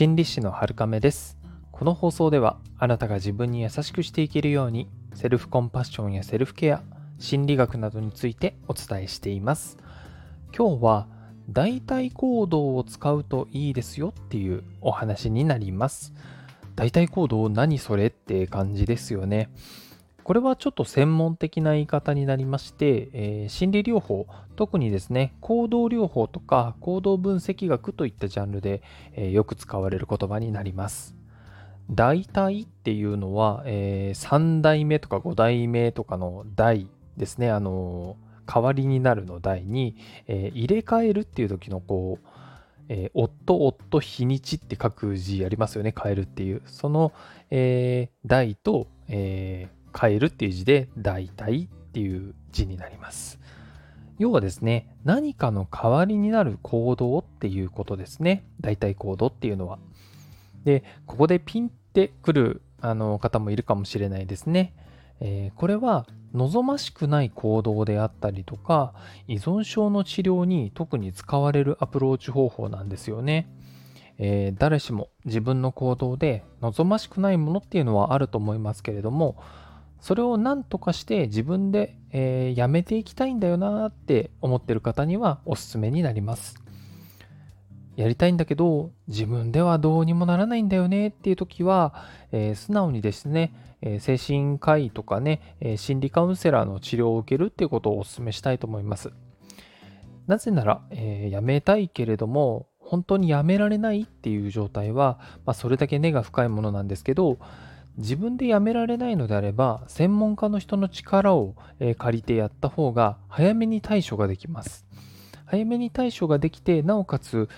心理師の春亀です。この放送ではあなたが自分に優しくしていけるようにセルフコンパッションやセルフケア心理学などについてお伝えしています。今日は代替行動を使うといいですよっていうお話になります。代替行動何それって感じですよね。これはちょっと専門的な言い方になりまして、えー、心理療法、特にですね、行動療法とか行動分析学といったジャンルで、えー、よく使われる言葉になります。代替っていうのは、えー、3代目とか5代目とかの代ですね、あの代わりになるの代に、え入れ替えるっていう時のこう、え、夫、夫、日にちって書く字ありますよね、変えるっていう。その、えー、代と、えー、変えるっていう字で代替っていう字になります。要はですね、何かの代わりになる行動っていうことですね。代替行動っていうのは。で、ここでピンってくるあの方もいるかもしれないですね。えー、これは望ましくない行動であったりとか依存症の治療に特に使われるアプローチ方法なんですよね。えー、誰しも自分の行動で望ましくないものっていうのはあると思いますけれどもそれを何とかして自分で、えー、やめていきたいんだよなって思ってる方にはおすすめになります。やりたいんだけど自分ではどうにもならないんだよねっていう時は、えー、素直にですね、えー、精神科医とかね、えー、心理カウンセラーの治療を受けるっていうことをお勧めしたいと思います。なぜなら、えー、やめたいけれども本当にやめられないっていう状態は、まあ、それだけ根が深いものなんですけど自分でやめられないのであれば専門家の人の力を借りてやった方が早めに対処ができます。早めに対処ができてなおかつ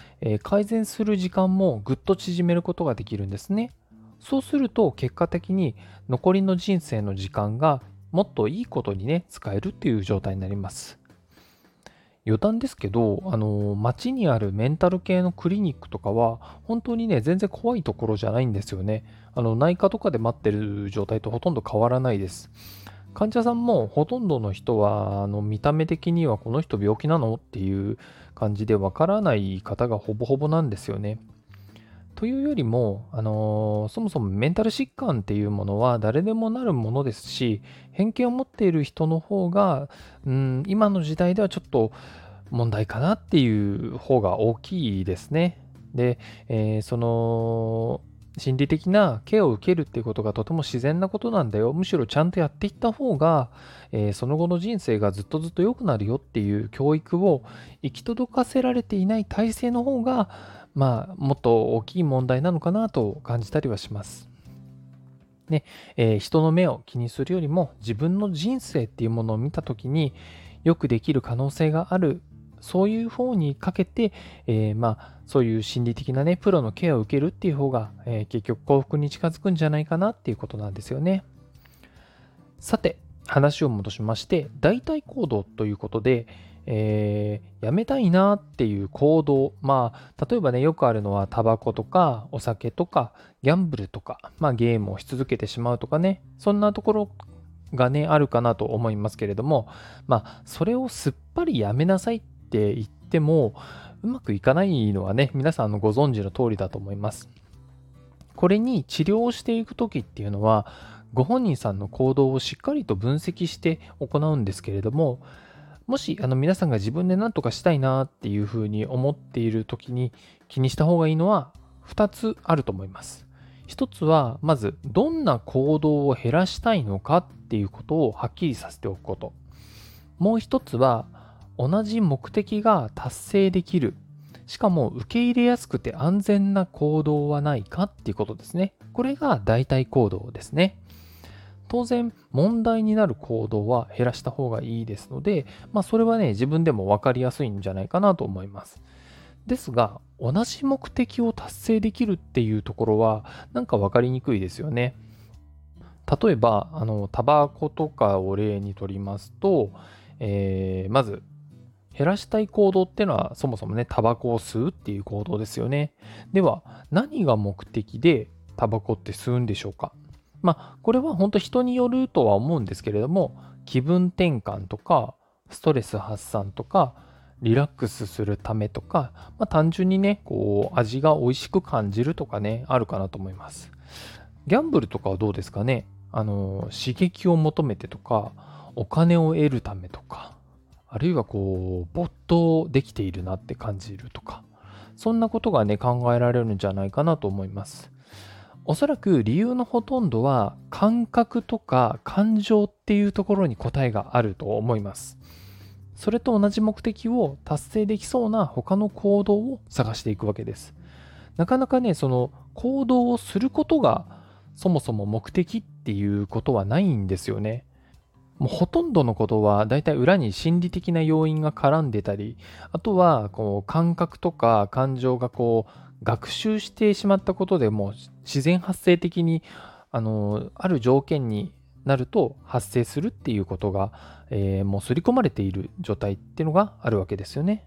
改善する時間もぐっと縮めることができるんですね。そうすると結果的に残りの人生の時間がもっといいことにね使えるっていう状態になります。余談ですけど、あの、街にあるメンタル系のクリニックとかは、本当にね、全然怖いところじゃないんですよね。あの、内科とかで待ってる状態とほとんど変わらないです。患者さんもほとんどの人は、あの、見た目的にはこの人病気なの？っていう感じでわからない方がほぼほぼなんですよね。というよりも、あの、そもそもメンタル疾患っていうものは誰でもなるものですし、偏見を持っている人の方が、うん、今の時代ではちょっと問題かなっていう方が大きいですね。で、えー、その、心理的なケアを受けるっていうことがとても自然なことなんだよ。むしろちゃんとやっていった方が、えー、その後の人生がずっとずっと良くなるよっていう教育を行き届かせられていない体制の方が、まあ、もっと大きい問題なのかなと感じたりはします。ねえー、人の目を気にするよりも自分の人生っていうものを見た時によくできる可能性があるそういう方にかけて、えー、まあそういう心理的なねプロのケアを受けるっていう方が、えー、結局幸福に近づくんじゃないかなっていうことなんですよね。さて話を戻しまして代替行動ということで、えー、やめたいなっていう行動、まあ、例えばね、よくあるのはタバコとかお酒とかギャンブルとか、まあ、ゲームをし続けてしまうとかね、そんなところがね、あるかなと思いますけれども、まあ、それをすっぱりやめなさいって言っても、うまくいかないのはね、皆さんのご存知の通りだと思います。これに治療をしていく時っていうのは、ご本人さんの行動をしっかりと分析して行うんですけれども、もしあの皆さんが自分で何とかしたいなっていうふうに思っている時に気にした方がいいのは2つあると思います。1つはまずどんな行動を減らしたいのかっていうことをはっきりさせておくこと。もう1つは同じ目的が達成できるしかも受け入れやすくて安全な行動はないかっていうことですね。これが代替行動ですね。当然問題になる行動は減らした方がいいですので、まあ、それはね自分でも分かりやすいんじゃないかなと思います。ですが同じ目的を達成できるっていうところはなんか分かりにくいですよね。例えばあのタバコとかを例にとりますと、えー、まず減らしたい行動ってのはそもそもねタバコを吸うっていう行動ですよね。では何が目的でタバコって吸うんでしょうか？まあ、これは本当人によるとは思うんですけれども、気分転換とか、ストレス発散とか、リラックスするためとか、まあ、単純にね、こう、味が美味しく感じるとかね、あるかなと思います。ギャンブルとかはどうですかね？あの、刺激を求めてとか、お金を得るためとか、あるいはこう、没頭できているなって感じるとか、そんなことがね、考えられるんじゃないかなと思います。おそらく理由のほとんどは感覚とか感情っていうところに答えがあると思います。それと同じ目的を達成できそうな他の行動を探していくわけです。なかなかね、その行動をすることがそもそも目的っていうことはないんですよね。もうほとんどのことはだいたい裏に心理的な要因が絡んでたり、あとはこう感覚とか感情がこう学習してしまったことでもう自然発生的にあのある条件になると発生するっていうことがえー、もう刷り込まれている状態っていうのがあるわけですよね。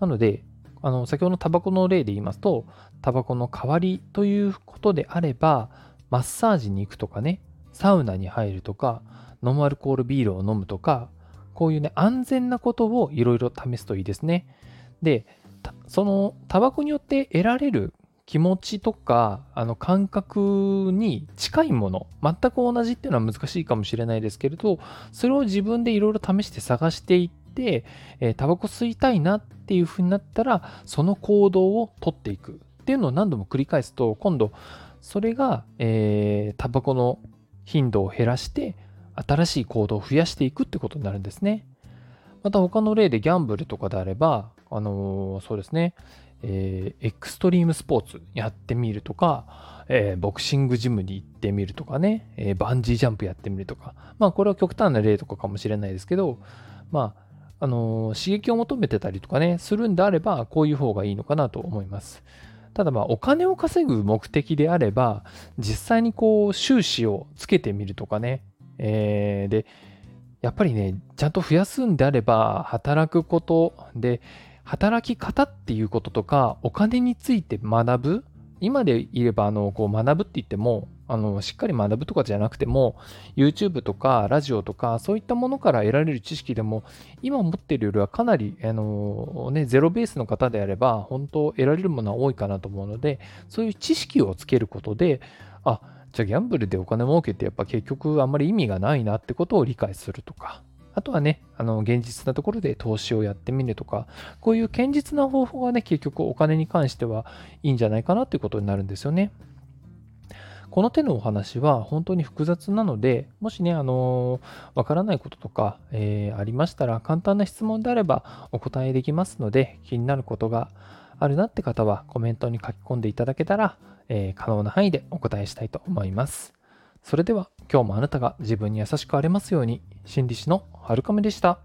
なので、あの先ほどのタバコの例で言いますと、タバコの代わりということであれば、マッサージに行くとかね、サウナに入るとか、ノンアルコールビールを飲むとか、こういうね、安全なことをいろいろ試すといいですね。で、そのタバコによって得られる気持ちとかあの感覚に近いもの全く同じっていうのは難しいかもしれないですけれどそれを自分でいろいろ試して探していってえー、タバコ吸いたいなっていう風になったらその行動をとっていくっていうのを何度も繰り返すと今度それが、えー、タバコの頻度を減らして新しい行動を増やしていくってことになるんですね。また他の例でギャンブルとかであれば、あのー、そうですね、えー、エクストリームスポーツやってみるとか、えー、ボクシングジムに行ってみるとかね、え、バンジージャンプやってみるとか、まあこれは極端な例とかかもしれないですけど、まあ、あの刺激を求めてたりとかね、するんであれば、こういう方がいいのかなと思います。ただまあ、お金を稼ぐ目的であれば、実際にこう、収支をつけてみるとかね、えー、で、やっぱりね、ちゃんと増やすんであれば、働くことで、働き方っていうこととか、お金について学ぶ今で言えば、あの、こう学ぶって言っても、あの、しっかり学ぶとかじゃなくても、YouTube とかラジオとか、そういったものから得られる知識でも、今持ってるよりはかなり、あの、ね、ゼロベースの方であれば、本当得られるものは多いかなと思うので、そういう知識をつけることで、あ、じゃあギャンブルでお金儲けてやっぱ結局あんまり意味がないなってことを理解するとか、あとはね、あの、現実なところで投資をやってみるとか、こういう堅実な方法がね、結局お金に関してはいいんじゃないかなということになるんですよね。この手のお話は本当に複雑なので、もしね、あのわからないこととか、えー、ありましたら、簡単な質問であればお答えできますので、気になることがあるなって方はコメントに書き込んでいただけたら、えー、可能な範囲でお答えしたいと思います。それでは今日もあなたが自分に優しくありますように心理師のはるかめでした。